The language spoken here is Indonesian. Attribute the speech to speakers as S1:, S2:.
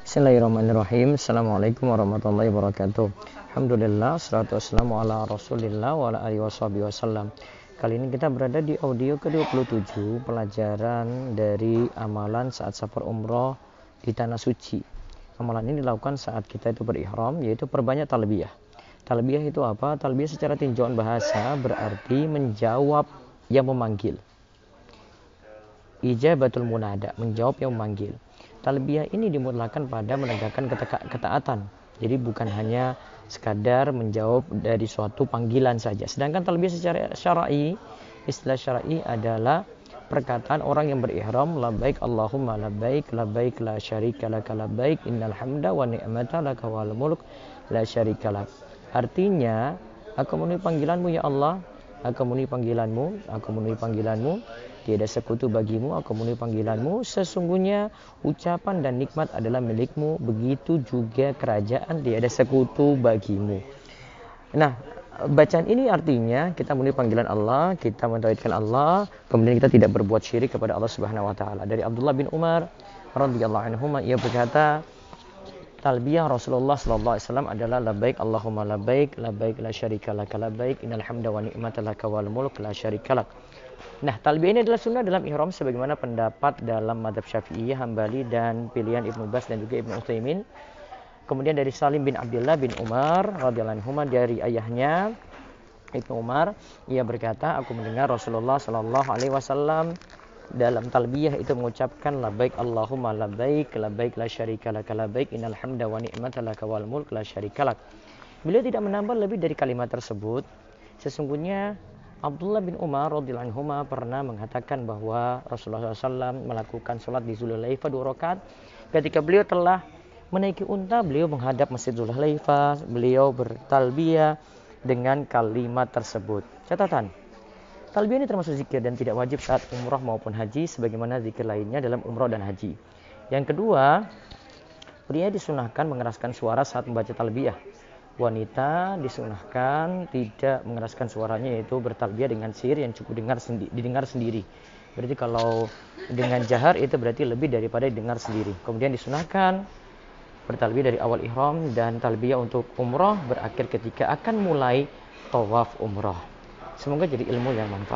S1: Bismillahirrahmanirrahim. Assalamualaikum warahmatullahi wabarakatuh. Alhamdulillah, salatu wassalamu ala rasulillah wa ala alihi wasallam. Kali ini kita berada di audio ke-27 pelajaran dari amalan saat safar umroh di tanah suci. Amalan ini dilakukan saat kita itu berihram yaitu perbanyak talbiyah. Talbiyah itu apa? Talbiyah secara tinjauan bahasa berarti menjawab yang memanggil. Ijabatul munada, menjawab yang memanggil. Talbiyah ini dimulakan pada menegakkan ketaatan. Jadi bukan hanya sekadar menjawab dari suatu panggilan saja. Sedangkan talbiyah secara syar'i, istilah syar'i adalah perkataan orang yang berihram labbaik Allahumma labbaik labbaik la syarika lak labbaik innal hamda wa ni'mata lak wal mulk la syarika lak. Artinya, aku memenuhi panggilanmu ya Allah, aku memenuhi panggilanmu, aku memenuhi panggilanmu, Tiada sekutu bagimu, aku memenuhi panggilanmu. Sesungguhnya ucapan dan nikmat adalah milikmu. Begitu juga kerajaan tiada sekutu bagimu. Nah, bacaan ini artinya kita memenuhi panggilan Allah, kita mentauhidkan Allah, kemudian kita tidak berbuat syirik kepada Allah Subhanahu wa taala. Dari Abdullah bin Umar radhiyallahu anhu ia berkata, talbiyah Rasulullah sallallahu alaihi wasallam adalah labbaik Allahumma labbaik labbaik la syarika lak labbaik innal hamda wa ni'mata lak wal mulk la syarika lak Nah, talbiyah ini adalah sunnah dalam ihram sebagaimana pendapat dalam madhab syafi'iyah, hambali, dan pilihan Ibnu Bas dan juga Ibnu Utsaimin. Kemudian dari Salim bin Abdullah bin Umar radhiyallahu anhu dari ayahnya Ibnu Umar, ia berkata, aku mendengar Rasulullah Shallallahu alaihi wasallam dalam talbiyah itu mengucapkan labbaik Allahumma labbaik labbaik la syarika lak labbaik innal hamda wa ni'mata lak wal mulk la syarika lak. Beliau tidak menambah lebih dari kalimat tersebut. Sesungguhnya Abdullah bin Umar radhiyallahu anhu pernah mengatakan bahwa Rasulullah SAW melakukan sholat di Zulaifa dua rakaat. Ketika beliau telah menaiki unta, beliau menghadap Masjid Zulaifa, beliau bertalbiyah dengan kalimat tersebut. Catatan, talbiyah ini termasuk zikir dan tidak wajib saat umrah maupun haji sebagaimana zikir lainnya dalam umrah dan haji. Yang kedua, pria disunahkan mengeraskan suara saat membaca talbiyah wanita disunahkan tidak mengeraskan suaranya yaitu bertalbiyah dengan sir yang cukup dengar sendi didengar sendiri. Berarti kalau dengan jahar itu berarti lebih daripada didengar sendiri. Kemudian disunahkan bertalbiyah dari awal ihram dan talbiyah untuk umroh berakhir ketika akan mulai tawaf umroh. Semoga jadi ilmu yang manfaat.